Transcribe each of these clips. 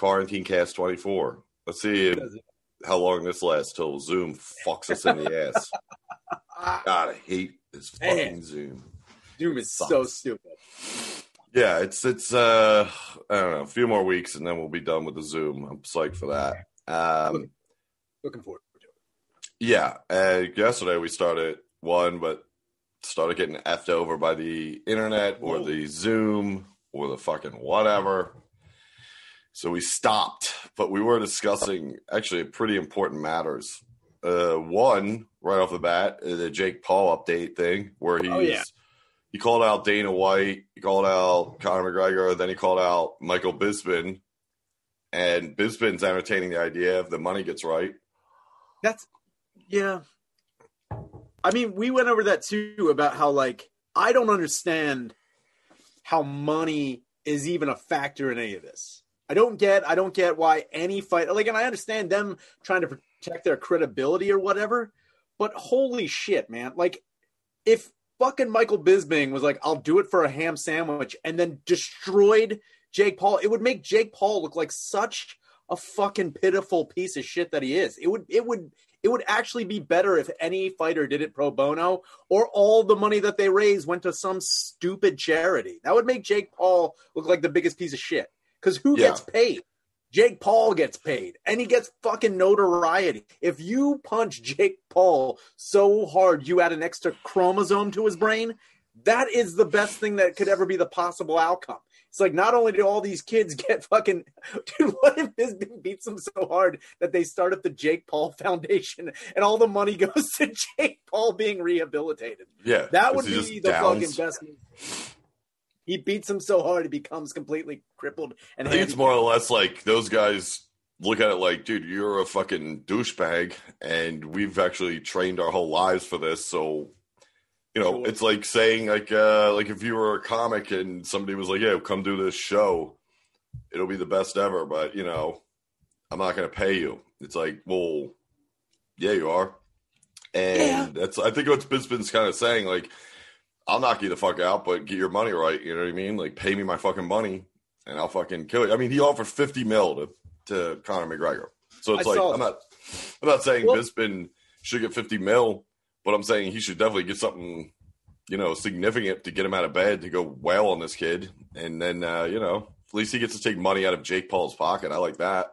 Quarantine Cast 24. Let's see how long this lasts till Zoom fucks us in the ass. God, I hate this fucking Man. Zoom. Zoom is so stupid. Yeah, it's it's uh I don't know, a few more weeks and then we'll be done with the Zoom. I'm psyched for that. Um Looking forward to it. yeah, uh, yesterday we started one but started getting effed over by the internet or Whoa. the Zoom or the fucking whatever. So we stopped, but we were discussing actually pretty important matters. Uh, one right off the bat, uh, the Jake Paul update thing, where he's Oh, yeah. he called out Dana White, he called out Conor McGregor, then he called out Michael Bisping, and Bisping's entertaining the idea if the money gets right. That's yeah. I mean, we went over that too about how like I don't understand how money is even a factor in any of this. I don't get I don't get why any fight like and I understand them trying to protect their credibility or whatever, but holy shit, man. Like if fucking Michael Bisping was like, I'll do it for a ham sandwich and then destroyed Jake Paul, it would make Jake Paul look like such a fucking pitiful piece of shit that he is. It would it would it would actually be better if any fighter did it pro bono or all the money that they raised went to some stupid charity. That would make Jake Paul look like the biggest piece of shit. Because who Yeah. gets paid? Jake Paul gets paid and he gets fucking notoriety. If you punch Jake Paul so hard you add an extra chromosome to his brain, that is the best thing that could ever be the possible outcome. It's like not only do all these kids get fucking dude, what if Bisbee beats them so hard that they start up the Jake Paul Foundation and all the money goes to Jake Paul being rehabilitated? Yeah, That would be the downs? fucking best. He beats him so hard he becomes completely crippled and I think it's more or less like those guys look at it like, dude, you're a fucking douchebag, and we've actually trained our whole lives for this. So, you know, Sure. it's like saying like, uh, like if you were a comic and somebody was like, yeah, come do this show, it'll be the best ever, but you know, I'm not going to pay you. It's like, well, yeah, you are, and Yeah. that's I think what Bisping's kind of saying like. I'll knock you the fuck out, but get your money right. You know what I mean? Like, pay me my fucking money, and I'll fucking kill you. I mean, he offered fifty mil to, to Conor McGregor, so it's I like I'm not, I'm not saying Well- Bisping should get fifty mil, but I'm saying he should definitely get something, you know, significant to get him out of bed to go well on this kid, and then uh, you know, at least he gets to take money out of Jake Paul's pocket. I like that.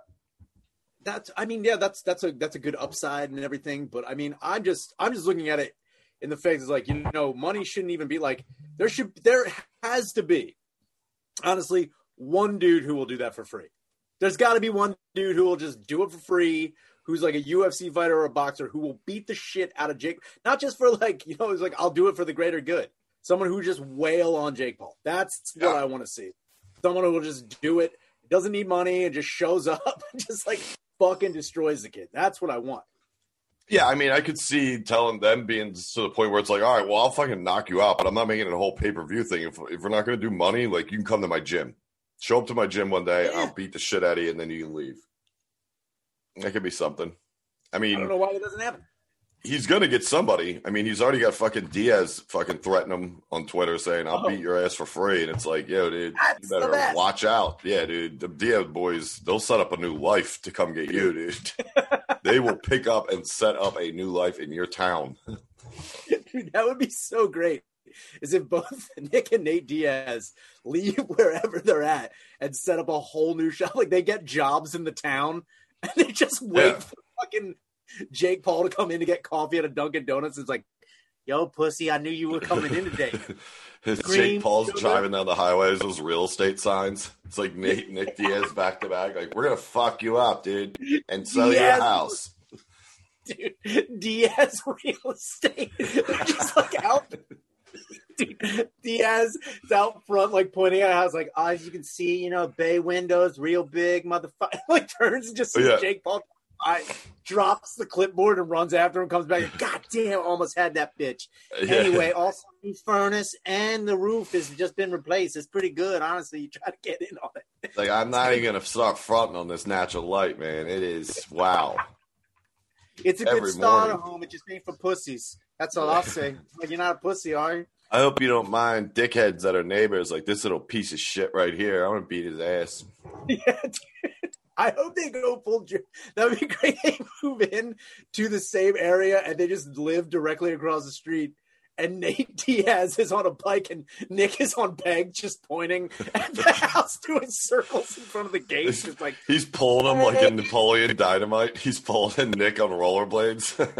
that's i mean yeah that's that's a that's a good upside and everything but i mean i'm just i'm just looking at it in the face is like you know money shouldn't even be like there should there has to be honestly one dude who will do that for free. There's got to be one dude who will just do it for free who's like a UFC fighter or a boxer who will beat the shit out of Jake not just for like you know it's like I'll do it for the greater good. Someone who just wail on Jake Paul. That's what I want to see. Someone who will just do it doesn't need money and just shows up and just like fucking destroys the kid. That's what I want. Yeah, I mean, I could see telling them being to the point where it's like, all right, well, I'll fucking knock you out, but I'm not making it a whole pay per view thing. If, if we're not going to do money, like, you can come to my gym. Show up to my gym one day, Yeah. I'll beat the shit out of you, and then you can leave. That could be something. I mean, I don't know why that doesn't happen. he's going to get somebody. I mean, he's already got fucking Diaz fucking threatening him on Twitter saying, I'll Oh. beat your ass for free. And it's like, yo, dude, That's you better watch out. Yeah, dude. The Diaz boys, they'll set up a new life to come get you, dude. they will pick up and set up a new life in your town. Dude, that would be so great. Is if both Nick and Nate Diaz leave wherever they're at and set up a whole new shop. Like they get jobs in the town and they just wait Yeah. for fucking Jake Paul to come in to get coffee at a Dunkin' Donuts. It's like, yo, pussy, I knew you were coming in today. His Green Jake Paul's sugar. driving down the highways, those real estate signs. It's like Nate, Nick Diaz back to back. Like, we're gonna fuck you up, dude, and sell Diaz- your house. Dude, Diaz real estate. Just like out. Dude, Diaz is out front, like pointing at house, like, oh, as you can see, you know, bay windows, real big, motherfucker. Like turns and just sees Yeah. Jake Paul. I drops the clipboard and runs after him. Comes back. God damn! Almost had that bitch. Yeah. Anyway, also the furnace and the roof has just been replaced. It's pretty good, honestly. You try to get in on it. like I'm not even gonna start fronting on this natural light, man. It is wow. It's a good Every starter morning. home. It just ain't for pussies. That's all I'll say. Like you're not a pussy, are you? I hope you don't mind dickheads that are neighbors like this little piece of shit right here. I'm gonna beat his ass. yeah, I hope they go full. That would be great. They move in to the same area and they just live directly across the street. And Nate Diaz is on a bike and Nick is on peg, just pointing at the house doing circles in front of the gate. Just like, He's pulling him like in Napoleon Dynamite. He's pulling Nick on rollerblades. it's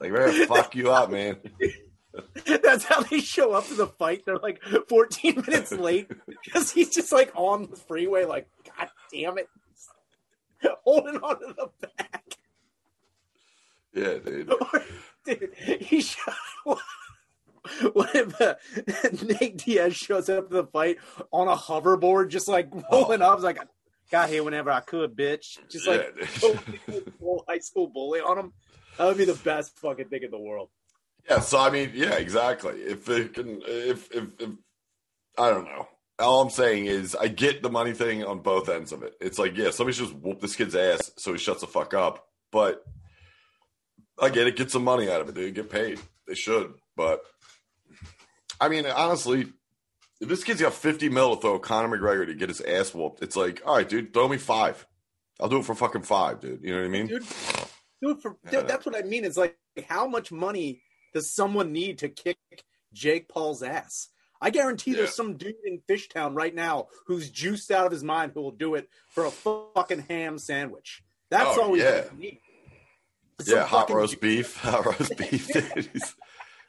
like, we're gonna fuck you up, man. that's how they show up to the fight. They're like 14 minutes late because he's just like on the freeway, like, God damn it. Holding on to the back. Yeah, dude. Dude, he shot. What if uh, Nate Diaz shows up to the fight on a hoverboard, just like rolling up? I like, got here whenever I could, bitch. Just like Yeah, full high school bully on him. That would be the best fucking thing in the world. Yeah, so I mean, yeah, exactly. If it can, if, if, if, I don't know. All I'm saying is, I get the money thing on both ends of it. It's like, yeah, somebody just whoop this kid's ass so he shuts the fuck up. But I get it, get some money out of it, dude. Get paid. They should. But I mean, honestly, if this kid's got 50 mil to throw Conor McGregor to get his ass whooped, it's like, all right, dude, throw me five. I'll do it for fucking five, dude. You know what I mean? Dude, dude, for, dude, that's what I mean. It's like, how much money does someone need to kick Jake Paul's ass? I guarantee there's some dude in Fishtown right now who's juiced out of his mind who will do it for a fucking ham sandwich. That's Oh, all we yeah. need. Yeah, hot roast beef. Hot roast beef.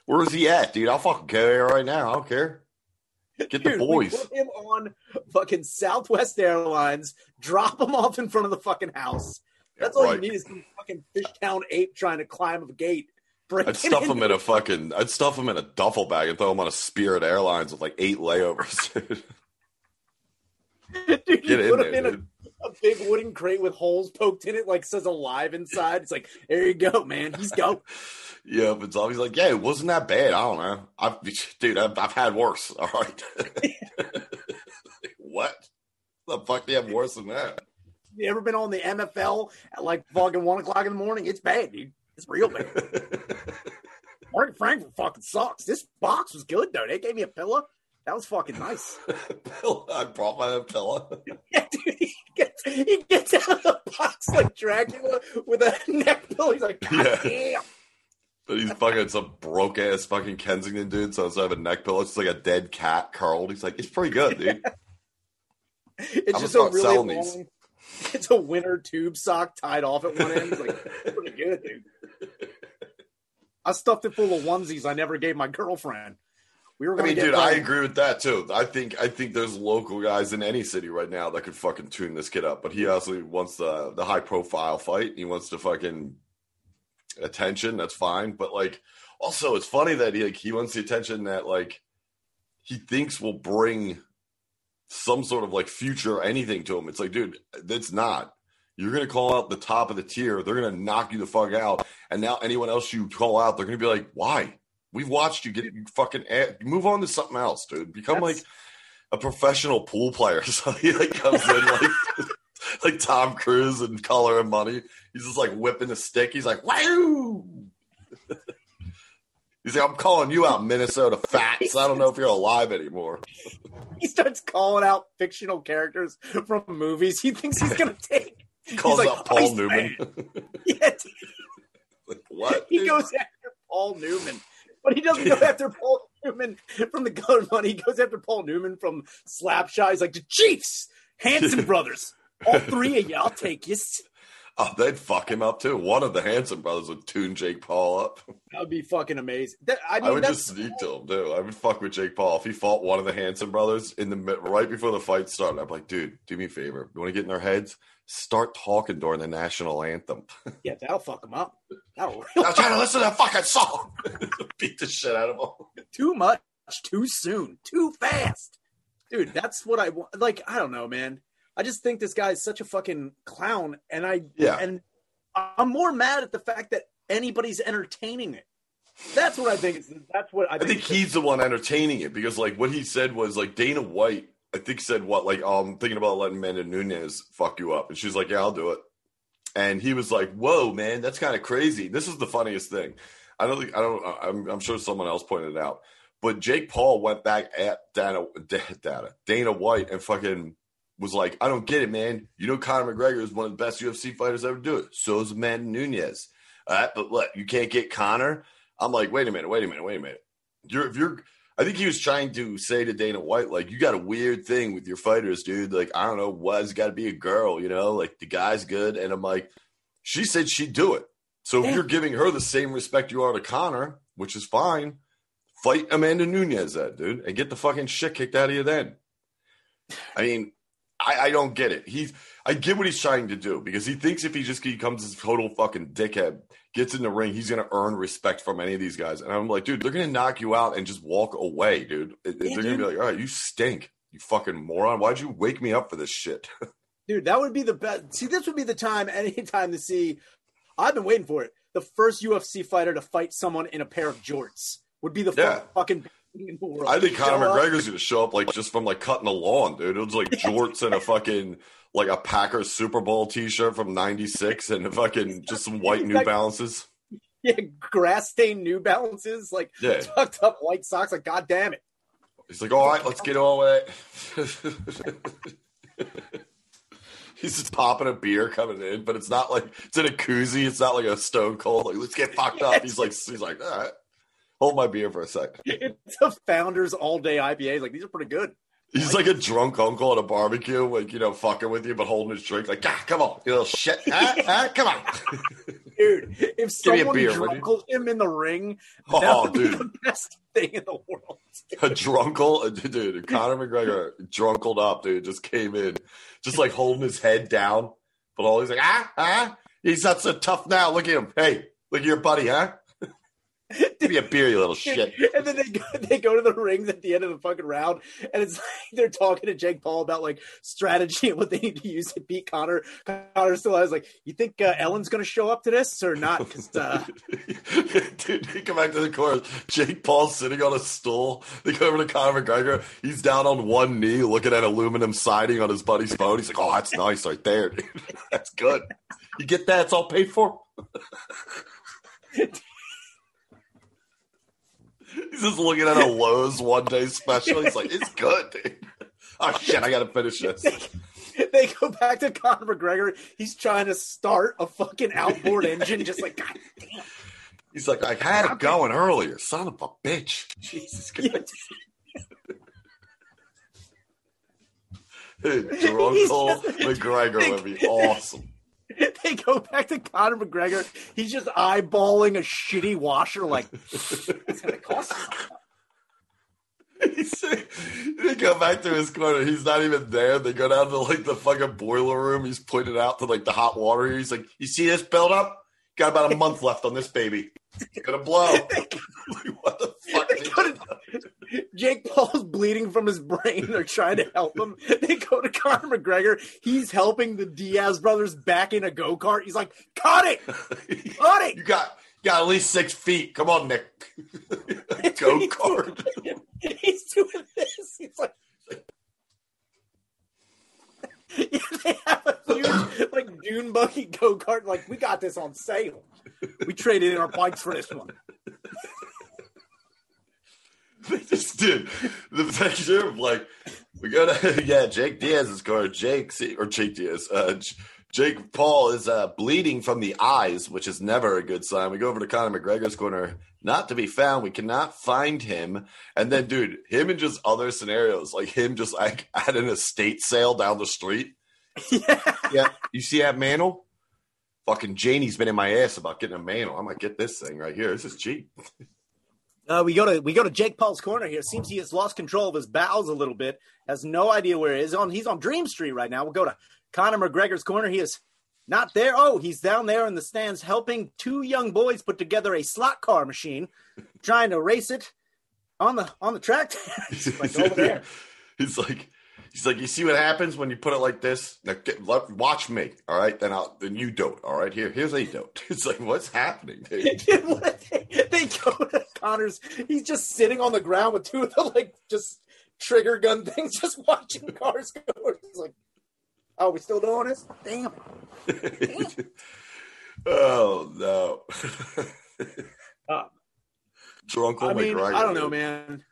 Where's he at, dude? I'll fucking carry it right now. I don't care. Get the Dude, we boys. put him on fucking Southwest Airlines, drop him off in front of the fucking house. That's all Right. you need is some fucking Fishtown ape trying to climb a gate. I'd stuff him in a fucking. I'd stuff him in a duffel bag and throw him on a Spirit Airlines with like eight layovers. dude. Dude, you Get in put him there, in a, a big wooden crate with holes poked in it, like says alive inside. It's like, there you go, man. He's go. Yeah, but Zombie's like, yeah, it wasn't that bad. I don't know. I've, dude, I've, I've had worse. All right. what? The fuck do you have worse than that? You ever been on the MFL at like fucking one o'clock in the morning? It's bad, dude. It's real bad. Market Frankford fucking sucks. This box was good though. They gave me a pillow. That was fucking nice. I brought my own pillow. Yeah, dude, he gets he gets out of the box like Dracula with a neck pillow. He's like, God Yeah. damn. But he's fucking some broke ass fucking Kensington dude. So instead of a neck pillow, it's like a dead cat curled. He's like, it's pretty good, dude. It's I'm just a really long. these. It's a winter tube sock tied off at one end. It's like pretty good, dude. I stuffed it full of onesies I never gave my girlfriend. We were I mean, dude, I agree with that too. I think I think there's local guys in any city right now that could fucking tune this kid up. But he also wants the the high profile fight. He wants to fucking attention. That's fine. But like, also, it's funny that he like he wants the attention that like he thinks will bring some sort of like future or anything to him. It's like, dude, that's not. You're gonna call out the top of the tier. They're gonna knock you the fuck out. And now anyone else you call out, they're gonna be like, why? We've watched you get you fucking a- move on to something else, dude. Become That's- like a professional pool player. So he like comes in like like Tom Cruise and Color of Money. He's just like whipping the stick. He's like, wow. He's like, I'm calling you out, Minnesota Fats. I don't know if you're alive anymore. he starts calling out fictional characters from movies he thinks he's going to take. He calls like, out Paul "Ice Newman. Yeah, like, what? he goes after Paul Newman, but he doesn't go after Paul Newman from the Color Money. He goes after Paul Newman from Slapshot. He's like the Chiefs, Hanson brothers, all three of you. I'll take you. Oh, they'd fuck him up too. One of the Hanson brothers would tune Jake Paul up. That would be fucking amazing. That, I I, would just sneak to him too. I would fuck with Jake Paul if he fought one of the Hanson brothers in the right before the fight started. I'm like, dude, do me a favor. You want to get in their heads? Start talking during the national anthem. yeah, that'll fuck them up. That'll really I'm trying to listen to that fucking song. Beat the shit out of them. too much, too soon, too fast, dude. That's what I want. Like, I don't know, man. I just think this guy is such a fucking clown, and I Yeah. and I'm more mad at the fact that anybody's entertaining it. That's what I think. Is, that's what I I think. think he's the one entertaining it because like what he said was like Dana White, I think said what like oh, I'm thinking about letting Amanda Nunes fuck you up, and she's like, yeah, I'll do it. And he was like, whoa, man, that's kind of crazy. This is the funniest thing. I don't think I don't. I'm, I'm sure someone else pointed it out, But Jake Paul went back at Dana, Dana, Dana White and fucking was like, I don't get it, man. You know, Conor McGregor is one of the best UFC fighters ever do it. So is Amanda Nunes. All right, but look, you can't get Conor. I'm like, wait a minute, wait a minute, wait a minute. You're if you're I think he was trying to say to Dana White, like, you got a weird thing with your fighters, dude. Like, I don't know, why's got to be a girl, you know? Like, the guy's good. And I'm like, she said she'd do it. So if you're giving her the same respect you are to Conor, which is fine, fight Amanda Nunes, that dude, and get the fucking shit kicked out of you then. I mean, I, I don't get it. He's I get what he's trying to do because he thinks if he just becomes this total fucking dickhead, gets in the ring, he's gonna earn respect from any of these guys. And I'm like, dude, they're gonna knock you out and just walk away, dude. Yeah, they're dude. gonna be like, all right, you stink, you fucking moron. Why'd you wake me up for this shit? dude, that would be the best. See, this would be the time, any time to see. I've been waiting for it. The first UFC fighter to fight someone in a pair of jorts would be the yeah. fucking I think Conor McGregor's gonna show up like just from like cutting the lawn, dude. It was like jorts and a fucking like a Packers Super Bowl T-shirt from '96 and a fucking just some white New Balances. Yeah, grass stained New Balances, like yeah. tucked up white socks. Like, god damn it. He's like, all right, let's get on with it. He's just popping a beer coming in, but it's not like it's in a koozie. It's not like a stone cold. Like, let's get fucked up. He's like, he's like, all right. Hold my beer for a sec. It's a Founders All Day IPA. Like these are pretty good. He's like a drunk uncle at a barbecue, like you know, fucking with you, but holding his drink. Like, ah, come on, you little shit, ah, ah, come on, dude. If someone beer, drunkles him in the ring, that oh, would dude. be the best thing in the world. A drunkle, dude. Conor McGregor drunkled up, dude. Just came in, just like holding his head down, but all he's like, ah, ah. He's not so tough now. Look at him. Hey, look at your buddy, huh? Give me a beer, you little shit. And then they go, they go to the rings at the end of the fucking round, and it's like they're talking to Jake Paul about like strategy and what they need to use to beat Conor. Conor still has like, you think uh, Ellen's going to show up to this or not? Because Uh... Dude, they come back to the court. Jake Paul's sitting on a stool. They go over to Conor McGregor. He's down on one knee, looking at aluminum siding on his buddy's phone. He's like, "Oh, that's nice right there, dude. That's good. You get that? It's all paid for." He's just looking at a Lowe's one day special. He's like, it's good, dude. Oh shit, I gotta finish this. They, they go back to Conor McGregor. He's trying to start a fucking outboard engine, just like God damn. He's like, I had it going earlier, son of a bitch. Jesus Christ. Dude, Drunkle McGregor would be awesome. they go back to Conor McGregor. He's just eyeballing a shitty washer. Like, it's gonna cost. they go back to his corner. He's not even there. They go down to like the fucking boiler room. He's pointed out to like the hot water. He's like, "You see this build up? Got about a month left on this baby. It's gonna blow." what the fuck? Jake Paul's bleeding from his brain. They're trying to help him. They go to Conor McGregor. He's helping the Diaz brothers back in a go kart. He's like, "Cut it, cut it." You got you got at least six feet. Come on, Nick. go kart. He's doing this. He's like. Yeah, they have a huge like dune buggy go kart. Like we got this on sale. We traded in our bikes for this one. they just did. The picture of like we go to yeah Jake Diaz's car Jake or Jake Diaz uh, Jake Paul is uh, bleeding from the eyes which is never a good sign. We go over to Conor McGregor's corner. Not to be found. We cannot find him. And then dude him and just other scenarios like him just like at an estate sale down the street. Yeah. Yeah you see that mantle? Fucking Janie's been in my ass about getting a mantle. I might get this thing right here. This is cheap Uh, we go to we go to Jake Paul's corner here. Seems he has lost control of his bowels a little bit. Has no idea where he is. On he's on Dream Street right now. We'll go to Conor McGregor's corner. He is not there. Oh, he's down there in the stands helping two young boys put together a slot car machine, trying to race it on the on the track. he's like over there. He's like He's like, you see what happens when you put it like this? Now, get, watch me, all right? Then I'll then you do it, all right? Here, here's a do It's like, what's happening? they, they go to Conor's. He's just sitting on the ground with two of the like just trigger gun things, just watching cars go. He's like, oh, we still doing this? Damn. Damn. oh no. uh, Drunk. I mean, I don't know, man.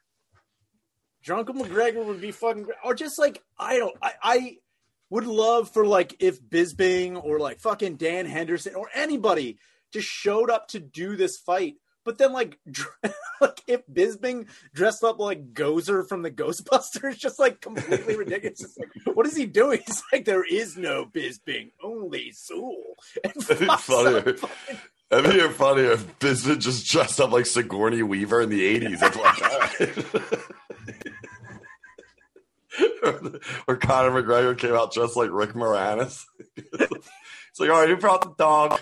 Drunken McGregor would be fucking great. Or just like I don't I, I would love for like if Bisping or like fucking Dan Henderson or anybody just showed up to do this fight. But then like like if Bisping dressed up like Gozer from the Ghostbusters, just like completely ridiculous. It's like, what is he doing? He's like, there is no Bisping, only Zuul. And fucks funnier. up fucking- That'd be funnier if Bisbee just dressed up like Sigourney Weaver in the 80s. That's like, or Conor McGregor came out dressed like Rick Moranis. it's like, all right, who brought the dog?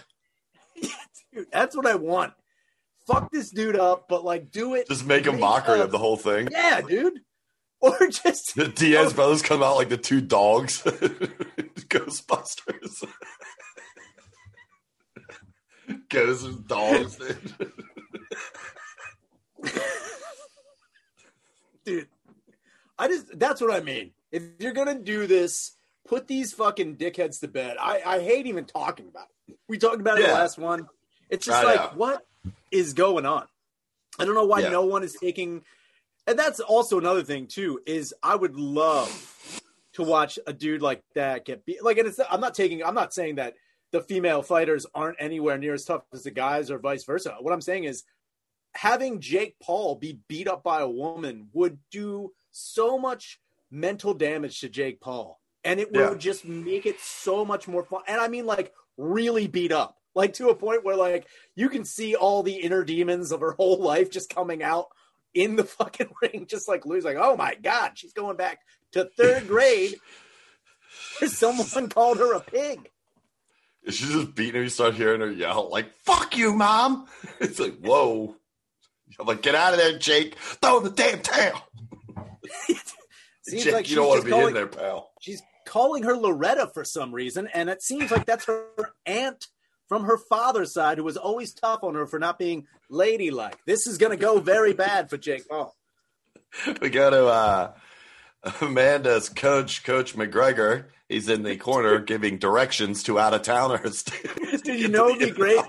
Dude, that's what I want. Fuck this dude up, but like do it. Just make a mockery of the whole thing. Yeah, dude. Or just The Diaz brothers come out like the two dogs, Ghostbusters. Ghosts and dogs. dude. dude. I just that's what I mean. If you're gonna do this, put these fucking dickheads to bed. I, I hate even talking about it. We talked about it Yeah. the last one. It's just like what is going on? I don't know why Yeah. no one is taking and that's also another thing too, is I would love to watch a dude like that get beat like and it's I'm not taking I'm not saying that the female fighters aren't anywhere near as tough as the guys or vice versa. What I'm saying is having Jake Paul be beat up by a woman would do so much mental damage to Jake Paul. And it Yeah. would just make it so much more fun. And I mean, like, really beat up. Like, to a point where, like, you can see all the inner demons of her whole life just coming out in the fucking ring, just like Lou's like, oh my God, she's going back to third grade. Someone called her a pig. She's just beating her. You start hearing her yell, like, fuck you, mom. It's like, whoa. I'm like, get out of there, Jake. Throw in the damn tail. Seems Jake, like you don't want to be calling- in there, pal. she's calling her Loretta for some reason, and it seems like that's her aunt from her father's side who was always tough on her for not being ladylike. This is going to go very bad for Jake Paul. We go to uh, Amanda's coach, Coach McGregor. He's in the corner giving directions to out of towners. Dude, you know it'd be great.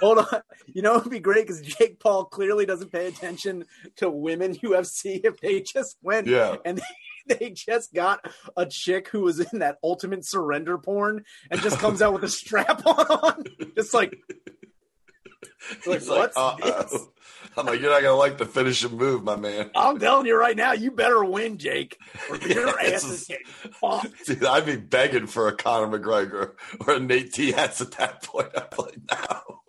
Hold on, you know it'd be great because Jake Paul clearly doesn't pay attention to women UFC if they just went Yeah. and they, just got a chick who was in that ultimate surrender porn and just comes out with a strap on just like. Like, like. I'm like, you're not gonna like the finishing move, my man. I'm telling you right now, you better win, Jake, or your This ass is getting fucked. Dude, I'd be begging for a Conor McGregor or a Nate Diaz at that point. I'm like, no.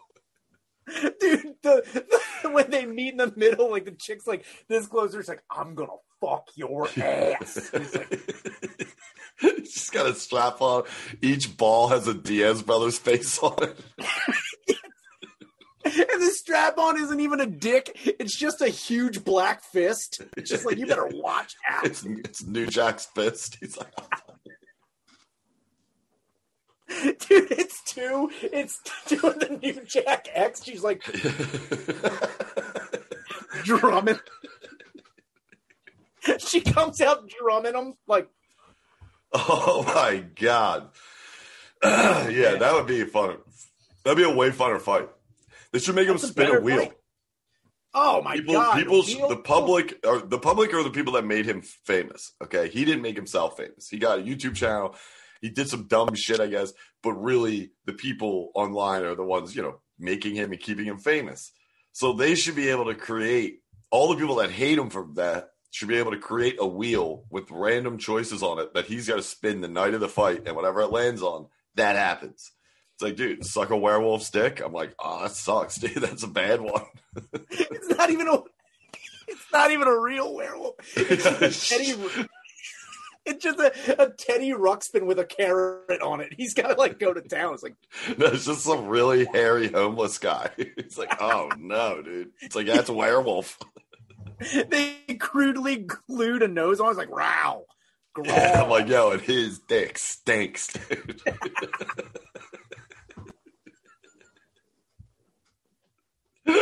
Dude, the, the when they meet in the middle, like the chick's like this closer, it's like, I'm gonna fuck your ass. He's like, She's got a strap on. Each ball has a Diaz brothers face on it. and the strap on isn't even a dick, it's just a huge black fist. It's just like you better watch out. It's, it's New Jack's fist. He's like, Dude, it's two, it's two of the new Jack X. She's like drumming. she comes out drumming them like oh my god. yeah, that would be fun. That'd be a way funner fight. They should make him That's a spin a better wheel. fight. Oh my people, god! people, the public, or the public are the people that made him famous. Okay, he didn't make himself famous. He got a YouTube channel. He did some dumb shit, I guess, but really, the people online are the ones, you know, making him and keeping him famous. So they should be able to create all the people that hate him for that should be able to create a wheel with random choices on it that he's got to spin the night of the fight, and whatever it lands on, that happens. It's like, dude, suck a werewolf's dick. I'm like, oh, that sucks, dude. That's a bad one. It's not even a. It's not even a real werewolf. It's just a Teddy. It's just a, a Teddy Ruxpin with a carrot on it. He's got to like go to town. It's like No, it's just some really hairy homeless guy. It's like, oh no, dude. It's like that's a werewolf. they crudely glued a nose on. It's like wow. I'm like, yo, and his dick stinks, dude. and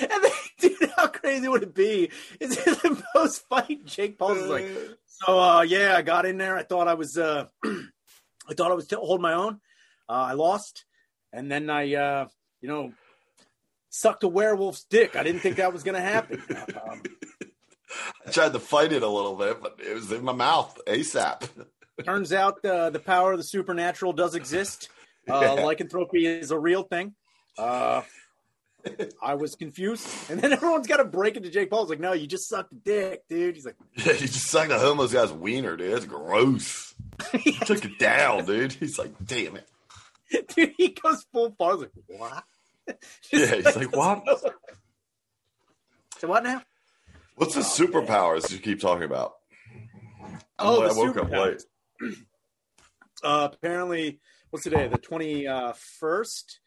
then, dude, how crazy would it be? Is in the post fight, Jake Paul is like, so uh, yeah, I got in there. I thought I was, uh, I thought I was t- holding my own. Uh, I lost, and then I, uh, you know, sucked a werewolf's dick. I didn't think that was going to happen. Um, I tried to fight it a little bit, but it was in my mouth ASAP. turns out uh, the power of the supernatural does exist. Uh, Yeah. Lycanthropy is a real thing. Uh, I was confused, and then everyone's got to break into Jake Paul's like, "No, you just sucked a dick, dude." He's like, Yeah, you just sucked a homeless guy's wiener, dude. That's gross. He took it down, dude. He's like, damn it. "Dude," he goes full was like, "What?" Yeah, he's like, "What?" So what now? What's the superpowers you keep talking about? Oh, I the woke up superpowers. late. Uh, apparently, what's today? The twenty first.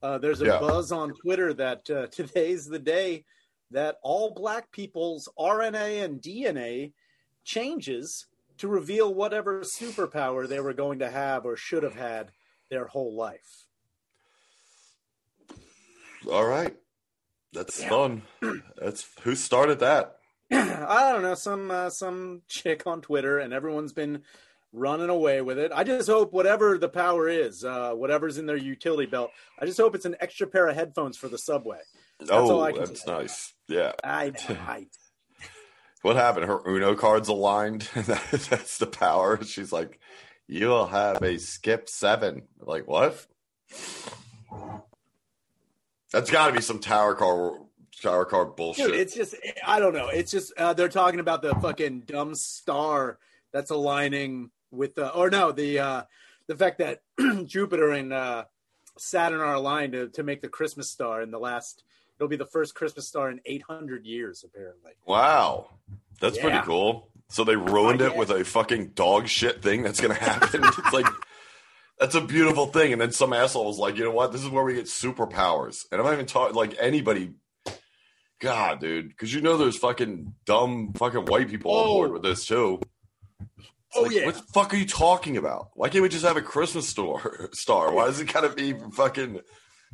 Uh, there's a Yeah. buzz on Twitter that uh, today's the day that all black people's RNA and DNA changes to reveal whatever superpower they were going to have or should have had their whole life. All right. That's Yeah. fun. That's who started that? I don't know, some uh, some chick on Twitter, and everyone's been running away with it. I just hope whatever the power is, uh, whatever's in their utility belt, I just hope it's an extra pair of headphones for the subway. all oh, that's say. nice. Yeah. I, I What happened? Her Uno cards aligned. that's the power. She's like, you'll have a skip seven. Like, what? That's got to be some tower car, tower car bullshit. dude, it's just I don't know. It's just uh, they're talking about the fucking dumb star that's aligning with the or no the uh, the fact that Jupiter and uh, Saturn are aligned to, to make the Christmas star in the last. It'll be the first Christmas star in 800 years, apparently. wow. That's Yeah. pretty cool. So they ruined it with a fucking dog shit thing that's going to happen. it's like, that's a beautiful thing. And then some asshole was like, you know what? This is where we get superpowers. And I'm not even talking like anybody. God, dude. Because you know there's fucking dumb fucking white people on board Oh. with this too. Oh, like, yeah. What the fuck are you talking about? Why can't we just have a Christmas store star? Why does it gotta be fucking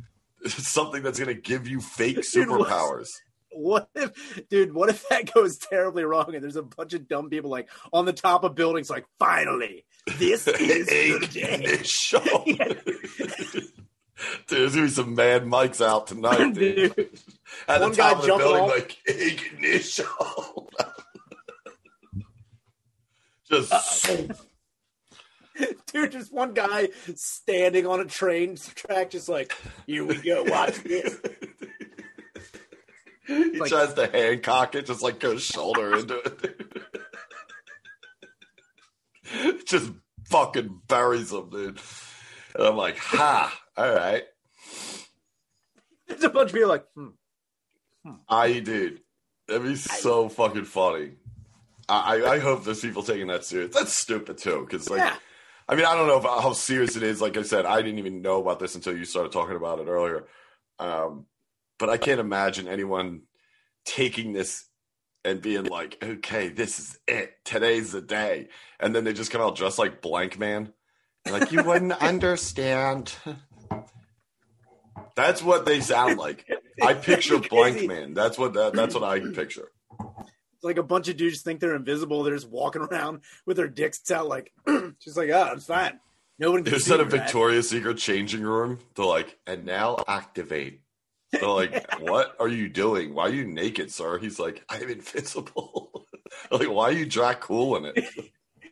something that's gonna give you fake superpowers? What if, dude? What if that goes terribly wrong and there's a bunch of dumb people like on the top of buildings, like, finally, this is the day. Yeah. Dude, there's gonna be some mad mics out tonight, dude. Dude, At the guy top of the jumping building, off. like ignition. Just uh, dude, just one guy standing on a train track, just like, here we go, watch this. He Like- tries to Hancock it, just like goes shoulder into it. just fucking buries him, dude. And I'm like, ha, all right. There's a bunch of people like, hmm. I dude. That'd be so fucking funny. I, I I hope there's people taking that serious. That's stupid too, because like yeah. I mean I don't know if, how serious it is. Like I said, I didn't even know about this until you started talking about it earlier. Um, but I can't imagine anyone taking this and being like, "Okay, this is it. Today's the day," and then they just come out dressed like Blank Man. Like you wouldn't understand. That's what they sound like. I picture Blank Man. That's what that, that's what I picture. It's like a bunch of dudes think they're invisible. They're just walking around with their dicks out, like, just like, oh, I'm fine. Nobody can Is see a? Victoria's Secret changing room? They're like, and now activate. They're like, what are you doing? Why are you naked, sir? He's like, I'm invisible. like, why are you Jack cool in it?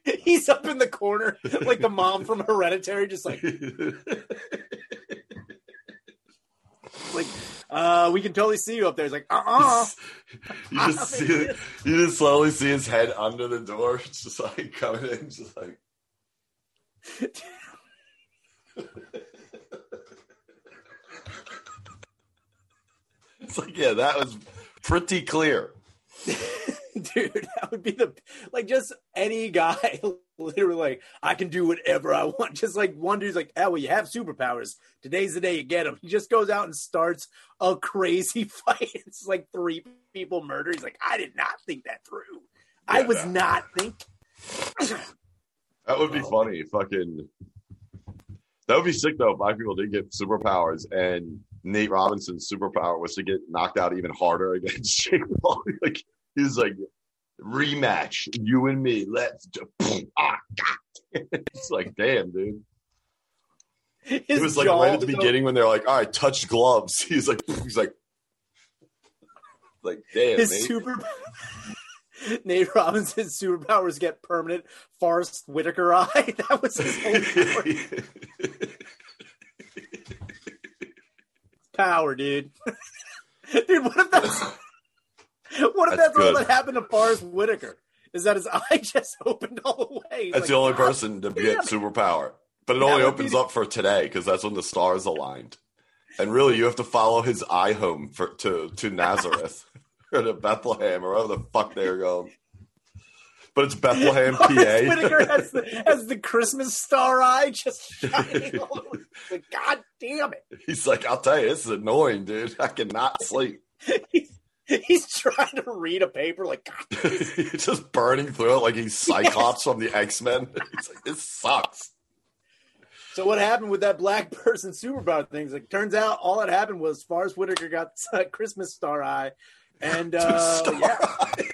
He's up in the corner, like the mom from Hereditary, just like, like, uh, we can totally see you up there. He's like, uh uh you just see it, you just slowly see his head under the door. It's just like coming in, just like it's like, yeah, that was pretty clear. dude, that would be the like just any guy literally like I can do whatever I want. Just like one dude's like, oh well, you have superpowers. Today's the day you get them. He just goes out and starts a crazy fight. It's like three people murdered. He's like, I did not think that through. I was no. not think. That would be funny. Fucking. That would be sick though. If black people did get superpowers, and Nate Robinson's superpower was to get knocked out even harder against Jake Paul. like he's like rematch, you and me. Let's do. Ah, it's like damn, dude. His It was like right at the beginning when they're like, "All right, touch gloves." He's like, he's like, Like, damn, his Nate. super Nate Robinson's superpowers get permanent Forest Whitaker eye. That was his whole power, dude. dude, what if that's what if That's that's, all that happened to Forest Whitaker? Is that his eye just opened all the way? He's That's like, the only ah, person to get it." superpower. But it That only would be opens up for today because that's when the stars aligned. And really, you have to follow his eye home for, to to Nazareth or to Bethlehem or wherever the fuck they're going. But it's Bethlehem, PA. Whitaker has the, has the Christmas star eye just shining all over. Like, God damn it. He's like, I'll tell you, this is annoying, dude. I cannot sleep. He's, he's trying to read a paper like, God he's just burning through it like he's Cyclops from the X Men. He's like, this sucks. So what happened with that black person superpower thing? Like, turns out all that happened was Forest Whitaker got uh, Christmas star eye, and uh, Star yeah, Eye.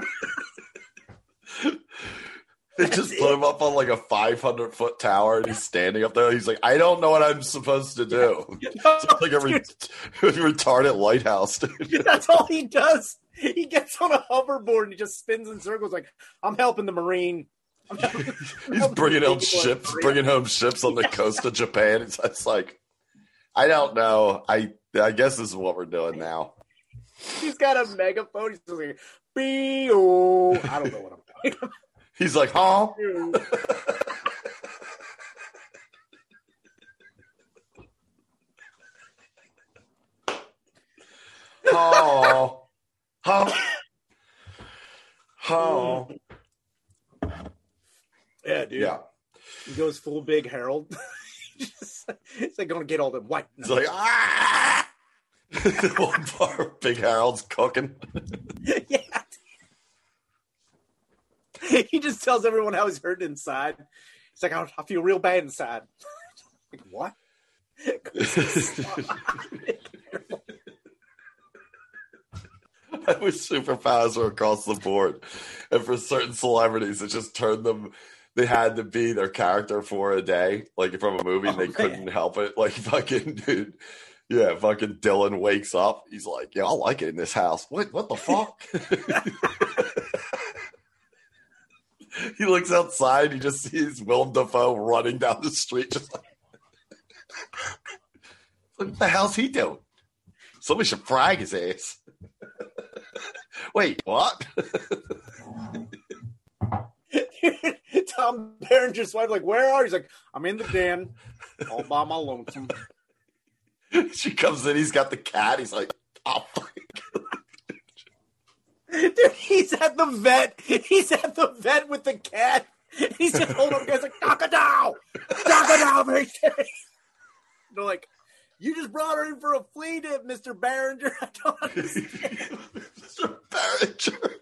They just put him up on like a 500 foot tower and he's standing up there. He's like, I don't know what I'm supposed to do. It's like a re- retarded lighthouse. dude. that's all he does. He gets on a hoverboard and he just spins in circles. Like, I'm helping the marine. Helping- He's bringing home ships, bringing home ships on the coast of Japan. It's, it's like, I don't know. I I guess this is what we're doing now. He's got a megaphone. He's like, "Bee-oh." I don't know what I'm. He's like, huh? Oh, huh? Oh, yeah, dude. yeah. He goes full big Harold. Just- it's like going to get all the white. It's like, ah! One bar, Big Harold's cooking. yeah. He just tells everyone how he's hurt inside. He's like, I, I feel real bad inside. like, what? I wish superpowers were across the board. And for certain celebrities, it just turned them, they had to be their character for a day, like from a movie, and Oh, they couldn't help it. Like fucking dude. Yeah, fucking Dylan wakes up. He's like, Yeah, I like it in this house. What what the fuck? He looks outside, he just sees Willem Dafoe running down the street, just like what the hell's he doing? Somebody should frag his ass. Wait, what? Tom Berenger's wife, like, where are you? He's like, I'm in the den, all by my lonesome. she comes in, he's got the cat. He's like, oh, fuck. Dude, he's at the vet. He's at the vet with the cat. He's just holding up guys like, knock it down! Knock it down, very serious. They're like, you just brought her in for a flea dip, Mr. Berenger." I don't understand. Mr. Berenger.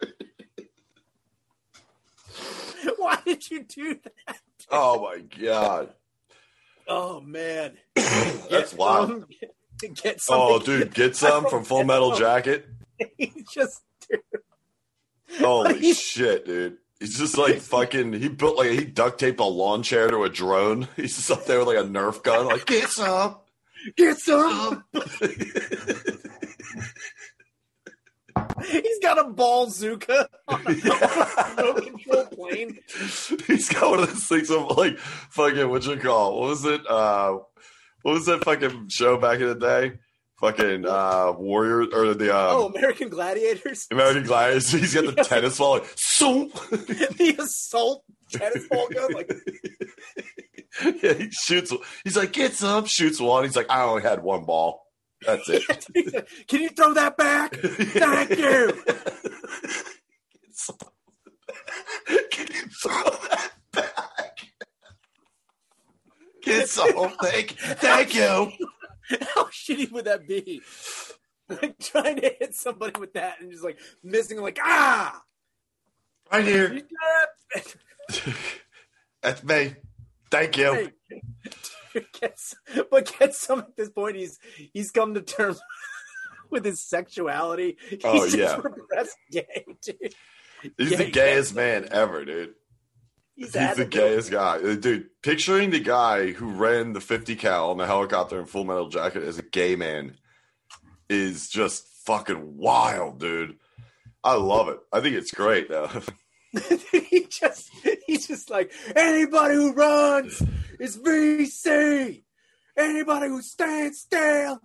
Why did you do that? Oh my god. Oh, man. That's Get wild. some- Get, get some. Oh, dude, get some from Full Metal Jacket. He's just, dude. Holy He's- shit, dude. He's just like fucking. He built like he duct taped a lawn chair to a drone. He's just up there with like a Nerf gun, like get some. Get some. He's got a bazooka on a remote control plane. He's got one of those things of like fucking what you call what was it? Uh what was that fucking show back in the day? Fucking uh Warrior or the Oh, um, American Gladiators. American Gladiators. He's got the tennis ball like so the assault tennis ball gun. Like, Yeah, he shoots he's like, get some, shoots one. He's like, I only had one ball. That's it. can you throw that back? Thank you. Get some. Can you throw that back? Get some. Thank, thank you. How shitty would that be? Like trying to hit somebody with that and just like missing, like ah. Right here. That's me. Thank you. But get some at this point. He's he's come to terms with his sexuality. He's Oh, yeah. repressed gay, dude. He's Yeah, the he gayest man ever, dude. He's, He's the gayest guy. Uh, Dude, picturing the guy who ran the 50 cal on the helicopter in full metal jacket as a gay man is just fucking wild, dude. I love it. I think it's great. Though. he just he's just like anybody who runs is VC. Anybody who stands still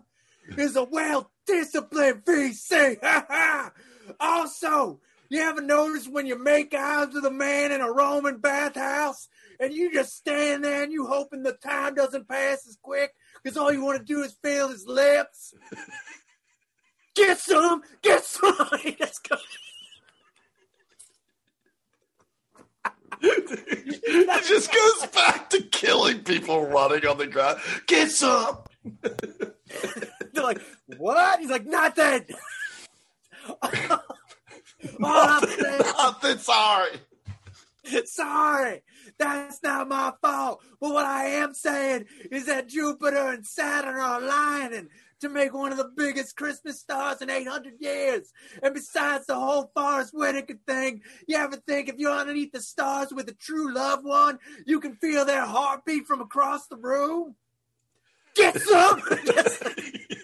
is a well disciplined VC. also, you ever notice when you make eyes with a man in a Roman bathhouse and you just stand there and you hoping the time doesn't pass as quick because all you want to do is feel his lips? Get some, get some. Let's go. it just goes back to killing people running on the ground. Get some. They're like, what? He's like, nothing. oh, nothing, nothing, sorry. Sorry, that's not my fault. But what I am saying is that Jupiter and Saturn are aligning to make one of the biggest Christmas stars in 800 years. And besides the whole Forest Whitaker thing, you ever think if you're underneath the stars with a true loved one, you can feel their heartbeat from across the room? Get some!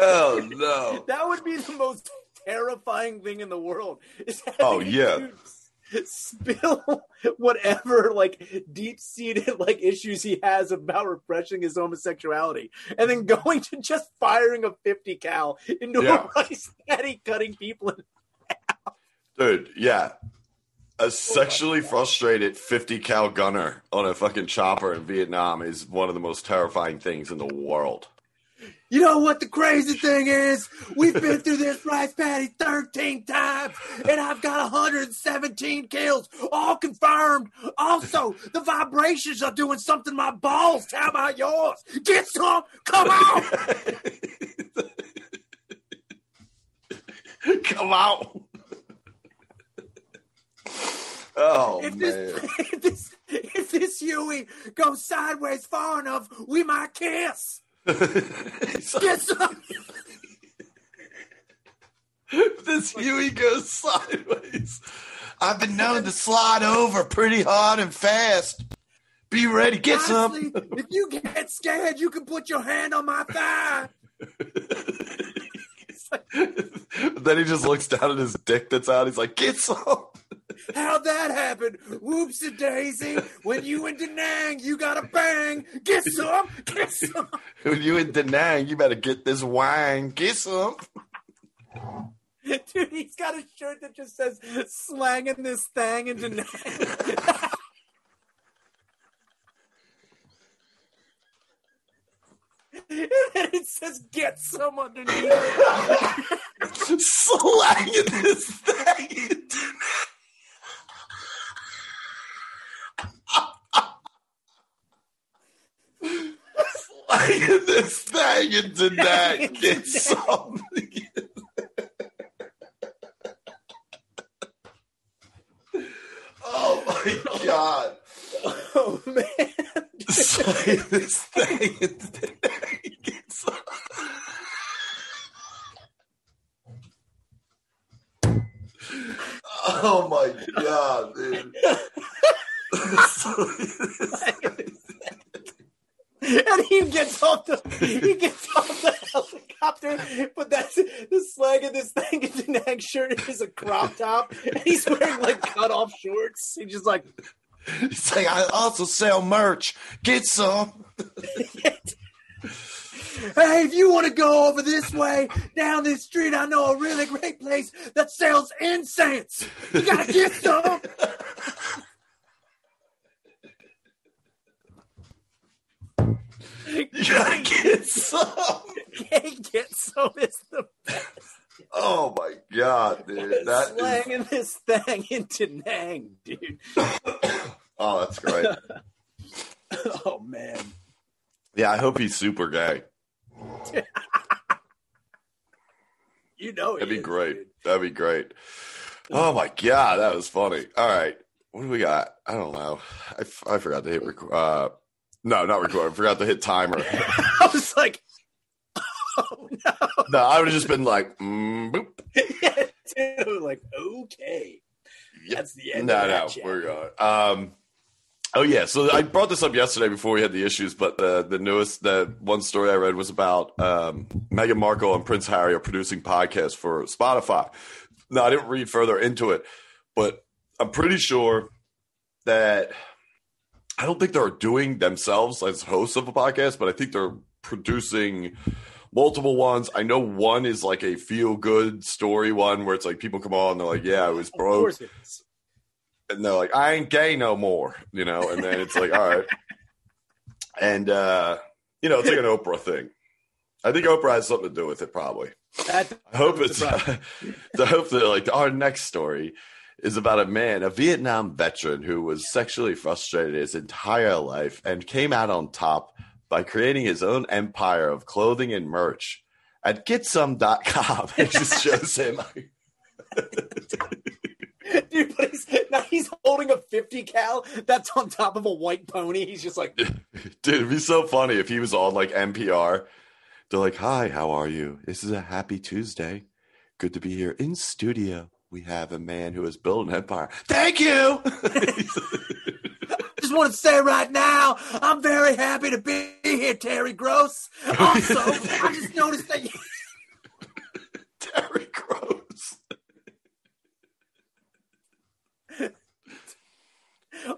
oh, no. That would be the most terrifying thing in the world. oh, yeah spill whatever like deep seated like issues he has about repressing his homosexuality and then going to just firing a 50 cal into yeah. a rice cutting people in half. Dude, yeah. A oh sexually frustrated 50 cal gunner on a fucking chopper in Vietnam is one of the most terrifying things in the world. You know what the crazy thing is? We've been through this rice paddy 13 times, and I've got 117 kills, all confirmed. Also, the vibrations are doing something to my balls. How about yours? Get some! Come on! Come out! Oh if man! This, if this if this Huey goes sideways far enough, we might kiss. Get some. this Huey goes sideways. I've been known to slide over pretty hard and fast. Be ready, get Honestly, some. if you get scared, you can put your hand on my thigh. then he just looks down at his dick that's out. He's like, "Get some." How'd that happen? Whoops a daisy. When you in Da Nang, you got to bang. Get some. Get some. when you in Da Nang, you better get this wine. Get some. Dude, he's got a shirt that just says slanging this thing in Da Nang. and it says get some underneath. slanging this thing. Slanging this thing into that. Get something. oh my god. Oh man. Slanging this thing into that. Get something. Oh my god, dude. and he gets off the he gets off the helicopter, but that's the slag of this thing is an egg shirt is a crop top, and he's wearing like cut off shorts. He's just like He's like, I also sell merch. Get some. hey, if you want to go over this way down this street, I know a really great place that sells incense. You gotta get some. You gotta get some. Can't get some is the best. Oh my god, dude! That slanging is... this thing into Nang, dude. oh, that's great. oh man. Yeah, I hope he's super gay. you know, that'd be is, great. Dude. That'd be great. Oh my god, that was funny. All right, what do we got? I don't know. I, I forgot to hit record. Uh, no, not record. I forgot to hit timer. I was like, oh no. No, I would have just been like, mm, boop. yeah, Like, okay. Yep. That's the end. No, no, we're going. Um, Oh yeah, so I brought this up yesterday before we had the issues, but the the newest the one story I read was about um, Meghan Markle and Prince Harry are producing podcasts for Spotify. Now I didn't read further into it, but I'm pretty sure that I don't think they're doing themselves as hosts of a podcast, but I think they're producing multiple ones. I know one is like a feel good story one where it's like people come on, and they're like, "Yeah, I was Of broke," course it is. and they're like, "I ain't gay no more," you know, and then it's like, "All right," and uh, you know, it's like an Oprah thing. I think Oprah has something to do with it, probably. I hope it's. I hope that like our next story is about a man, a Vietnam veteran who was sexually frustrated his entire life and came out on top by creating his own empire of clothing and merch. At getsome.com, it just shows him. Dude, he's, now he's holding a 50 cal that's on top of a white pony. He's just like, Dude, it'd be so funny if he was on like NPR. They're like, "Hi, how are you? This is a happy Tuesday. Good to be here in studio. We have a man who has built an empire. Thank you." just want to say right now, I'm very happy to be here, Terry Gross. Also, I just noticed that you, Terry Gross.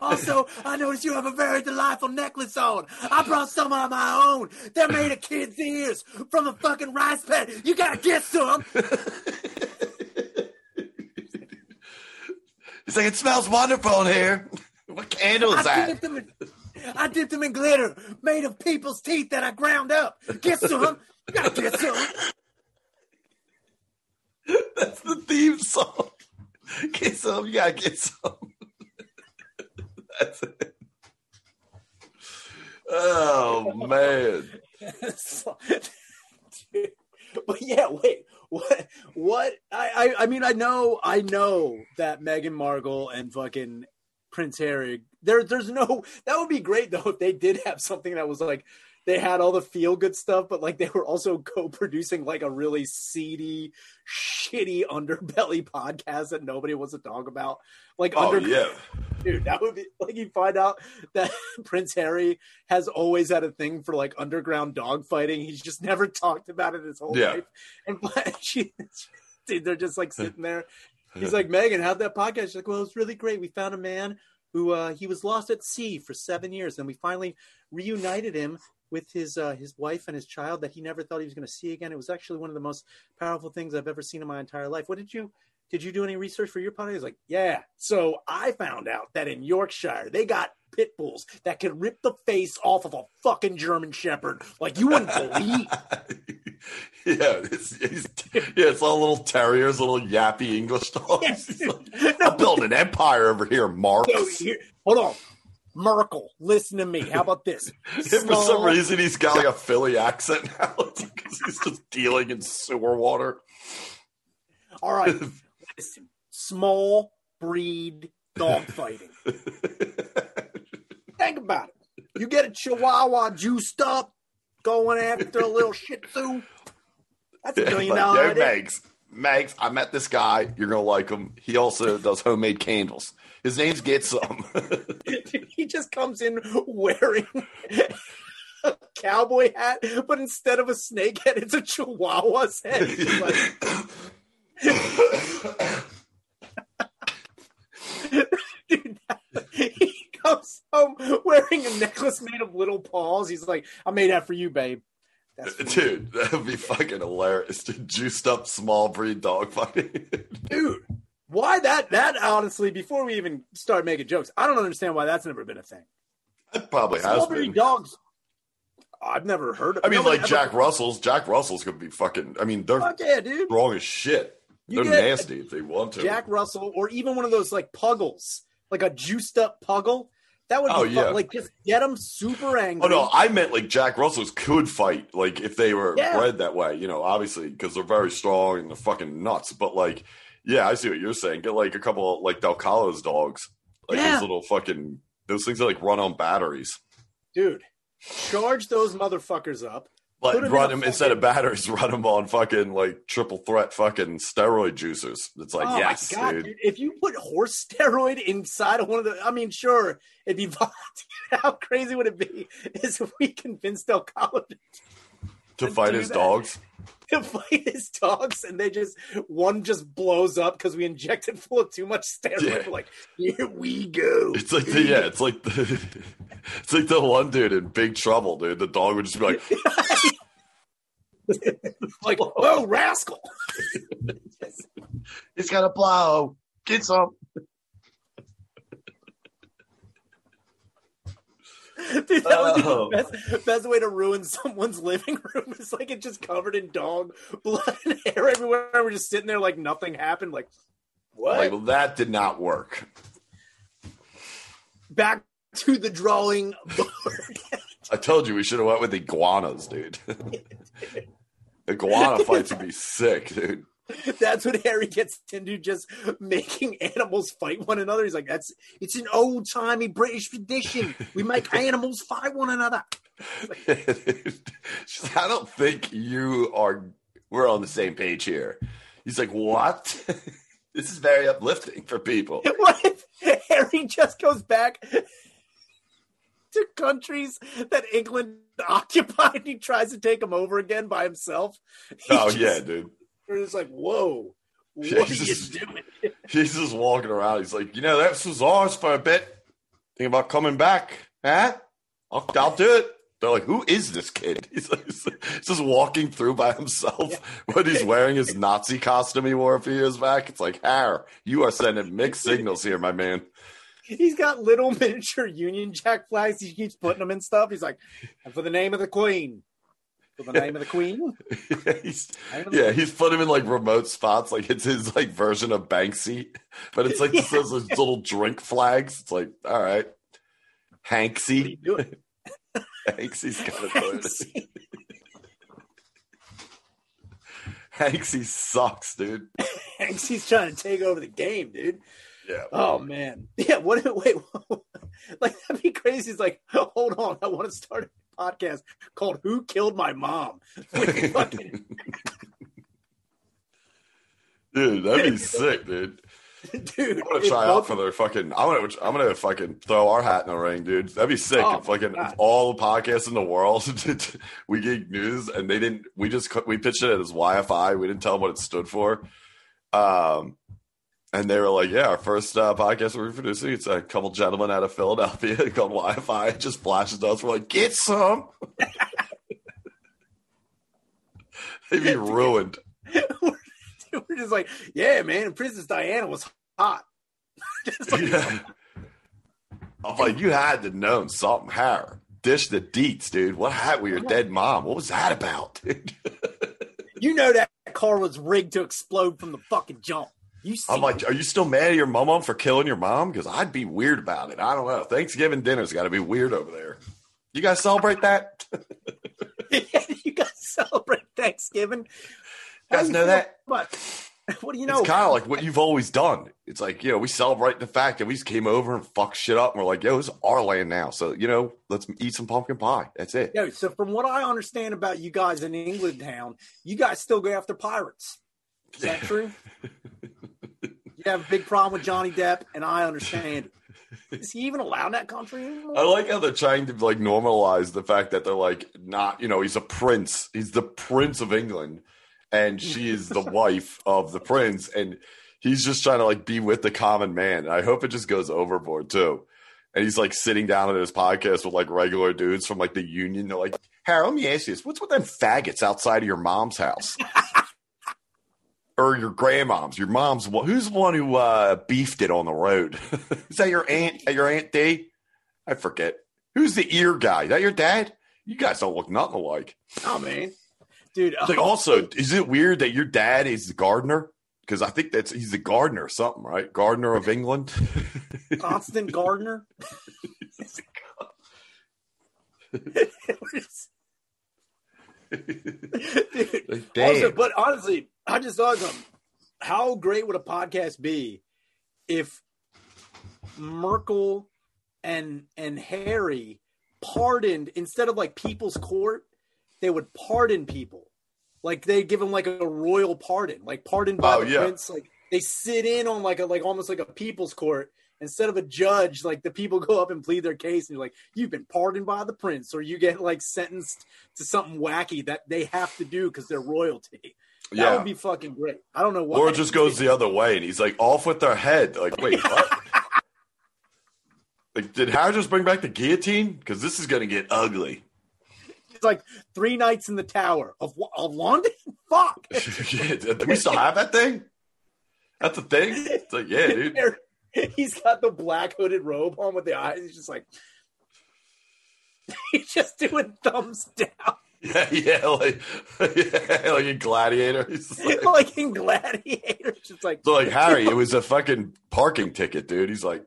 also, I noticed you have a very delightful necklace on. I brought some of my own. They're made of kids' ears from a fucking rice paddy. You gotta get some. He's like, "It smells wonderful in here. What candle is I that?" dipped them in, I dipped them in glitter made of people's teeth that I ground up. Get some. You gotta get some. That's the theme song. Get some. You gotta get some. That's it. Oh man. But yeah, wait. What? What? I, I. I mean, I know. I know that Meghan Markle and fucking Prince Harry. There. There's no. That would be great though if they did have something that was like. They had all the feel good stuff, but like they were also co-producing like a really seedy, shitty underbelly podcast that nobody wants to talk about. Like Oh under, yeah. Dude that would be like you find out that prince harry has always had a thing for like underground dog fighting he's just never talked about it his whole Yeah. life and she, dude, they're just like sitting there he's like Meghan how'd that podcast she's like well it was really great we found a man who uh he was lost at sea for seven years and we finally reunited him with his uh, his wife and his child that he never thought he was going to see again. It was actually one of the most powerful things I've ever seen in my entire life. What did you did you do any research for your podcast? He's like, yeah. So I found out that in Yorkshire they got pit bulls that could rip the face off of a fucking German Shepherd like you wouldn't believe. yeah, it's, it's, yeah, it's all little terriers, little yappy English dogs. Yes, like, No, I'm building an empire over here, Mark. here- hold on, Markle, listen to me. How about this? For some reason, he's got like a Philly accent now because he's just dealing in sewer water. All right, listen. Small breed dog fighting. Think about it. You get a Chihuahua juiced up, going after a little Shih Tzu. That's a million like, dollar idea. Megs, Megs, I met this guy. You're gonna like him. He also does homemade candles. His name's Get Some. he just comes in wearing a cowboy hat, but instead of a snake head, it's a Chihuahua's head. Like, dude, he comes home wearing a necklace made of little paws. He's like, I made that for you, babe. That's for you. Dude, that would be fucking hilarious. Dude, juiced up small breed dog fighting. dude. Why that? That honestly, before we even start making jokes, I don't understand why that's never been a thing. That probably has Small breed been. dogs. I've never heard of. I mean, like Jack Russell's. Jack Russell's gonna be fucking. I mean, they're Fuck yeah, dude. strong as shit. You they're nasty if they want to. Jack Russell, or even one of those like puggles, like a juiced up puggle. That would be Oh, fun. yeah. Like just get them super angry. Oh no, I meant like Jack Russells could fight, like if they were Yeah. bred that way. You know, obviously because they're very strong and they're fucking nuts. But like, yeah, I see what you're saying. Get like a couple of like Del Calo's dogs, like Yeah. those little fucking those things that like run on batteries. dude. Charge those motherfuckers up. Like run him instead of batteries, run him on fucking like triple threat fucking steroid juicers. It's like oh yes, my god, dude. dude. If you put horse steroid inside of one of the, I mean, sure, it'd be. How crazy would it be? Is if we convinced El College To to fight do his that. dogs. to fight his dogs, and they just one just blows up because we injected full of too much steroid. Yeah. Like, here we go. It's like the yeah, it's like the it's like the one dude in Big Trouble, dude. The dog would just be like, like, whoa, rascal! It's got a plow. Get some. Dude, that would be Oh. the best, best way to ruin someone's living room. It's like it's just covered in dog blood and hair everywhere. We're just sitting there like nothing happened. Like, what? like, well, that did not work. Back to the drawing board. I told you we should have went with iguanas, dude. Iguana fights would be sick, dude. That's what Harry gets into, just making animals fight one another. He's like, "That's it's an old timey British tradition. We make animals fight one another." Like, I don't think you are. We're on the same page here. He's like, what? this is very uplifting for people. What if Harry just goes back to countries that England occupied and he tries to take them over again by himself? He Oh just- yeah, dude. We're just like, whoa, what Yeah, are you just- doing? He's just walking around. He's like, you know, that was ours for a bit. Think about coming back, huh? I'll, I'll do it. They're like, who is this kid? He's, like, he's just walking through by himself when he's wearing his Nazi costume he wore a few years back. It's like, Har, you are sending mixed signals here, my man. He's got little miniature Union Jack flags. He keeps putting them in stuff. He's like, and for the name of the Queen. For the name of the Queen. he's, Name of yeah, he's put him in like remote spots. Like it's his like version of Banksy, but it's like just those little drink flags. It's like, all right, What Hanksy. Hanksy's got to do it. Hanksy sucks, dude. Hanks, he's trying to take over the game, dude. Yeah. Oh man, yeah. What? If wait, like that'd be crazy. It's like, hold on, I want to start a podcast called "Who Killed My Mom." Fucking, Dude, that'd be sick, dude. dude, I'm gonna try out for their fucking. I'm gonna. I'm gonna fucking throw our hat in the ring, dude. That'd be sick. Oh, if fucking God. all the podcasts in the world, we get news, and they didn't. We just we pitched it as YFI. We didn't tell them what it stood for. Um, and they were like, "Yeah, our first uh, podcast we're producing. It's a couple gentlemen out of Philadelphia called YFI. It just flashes us. We're like, get some. They'd be ruined. we're just like, yeah, man. Princess Diana was hot. Just like, Yeah. I'm like, you had to know something, Har. Dish the deets, dude. What happened with your dead mom? What was that about? dude? You know that car was rigged to explode from the fucking jump. You I'm like, are you still mad at your mom for killing your mom? Because I'd be weird about it. I don't know. Thanksgiving dinner's got to be weird over there. You guys celebrate that? You you guys celebrate Thanksgiving. guys know that? But what do you know? It's kind of like what you've always done. It's like, you know, we celebrate the fact that we just came over and fucked shit up. And we're like, yo, it's our land now. So, you know, let's eat some pumpkin pie. That's it. Yo, so from what I understand about you guys in England town, you guys still go after pirates. Is that true? you have a big problem with Johnny Depp, and I understand. Is he even allowed in that country anymore? I like how they're trying to like normalize the fact that they're like not, you know, he's a prince. He's the prince of England, and she is the wife of the prince, and he's just trying to like be with the common man. And I hope it just goes overboard too. And he's like sitting down at his podcast with like regular dudes from like the union. They're like, Harold, let me ask you this: What's with them faggots outside of your mom's house? Or your grandmom's, your mom's. one- Who's the one who uh, beefed it on the road? Is that your aunt? Your aunt D? I forget. Who's the ear guy? Is that your dad? You guys don't look nothing alike. Oh man, dude. It's like, uh, also, is it weird that your dad is the gardener? Because I think that's he's the gardener or something, right? Gardener of England. Constant gardener. Dude, Also, but honestly, I just thought something. How great would a podcast be if Markle and and Harry pardoned instead of like people's court, they would pardon people, like they give them like a royal pardon, like pardoned by Oh, the yeah. prince. Like they sit in on like a like almost like a people's court instead of a judge. Like the people go up and plead their case, and you're like, you've been pardoned by the prince, or you get like sentenced to something wacky that they have to do because they're royalty. That yeah. would be fucking great. I don't know why. or just goes the other way, and he's like off with their head. Like, wait, what? like, did Harry just bring back the guillotine? Because this is gonna get ugly. It's like three nights in the tower of of London. Fuck. yeah, do we still have that thing? That's a thing. It's like, yeah, dude. He's got the black hooded robe on with the eyes. He's just like he's just doing thumbs down, Yeah, yeah, like, yeah, like in Gladiator. Like, like in Gladiator. Just like so like Harry, it was a fucking parking ticket, dude. He's like,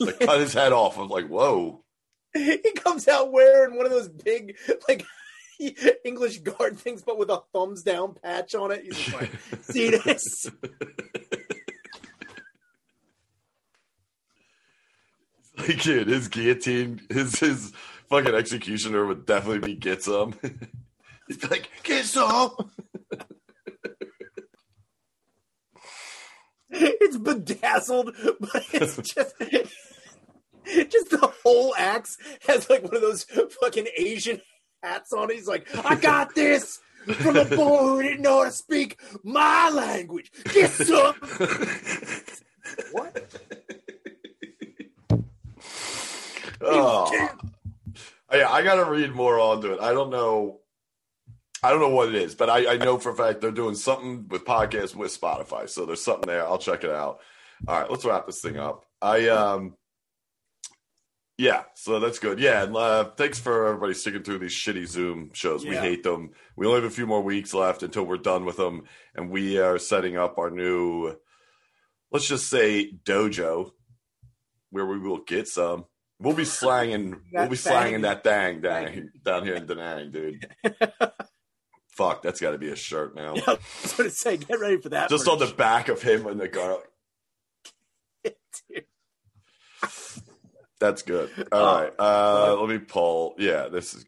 like cut his head off. I'm like, whoa. he comes out wearing one of those big like English guard things, but with a thumbs down patch on it. He's like, see this? Like, dude, his guillotine, his his fucking executioner would definitely be get some. He's like, get some. It's bedazzled, but it's just just the whole axe has like one of those fucking Asian hats on. He's like, I got this from a boy who didn't know how to speak my language. Get some. What? Oh. Yeah, I gotta read more onto it. I don't know. I don't know what it is, but I, I know for a fact they're doing something with podcasts with Spotify. So there's something there. I'll check it out. All right, let's wrap this thing up. I um yeah, so that's good. Yeah, and uh, thanks for everybody sticking through these shitty Zoom shows. We hate them. We only have a few more weeks left until we're done with them, and we are setting up our new, let's just say dojo, where we will get some. We'll be slanging. we'll be slanging that dang dang down here in Da Nang, dude. Fuck, that's got to be a shirt now. I was going to say, get ready for that. Just on the back of him and the garlic. Dude. That's good. All Oh, right. Uh, let me pull. Yeah, this is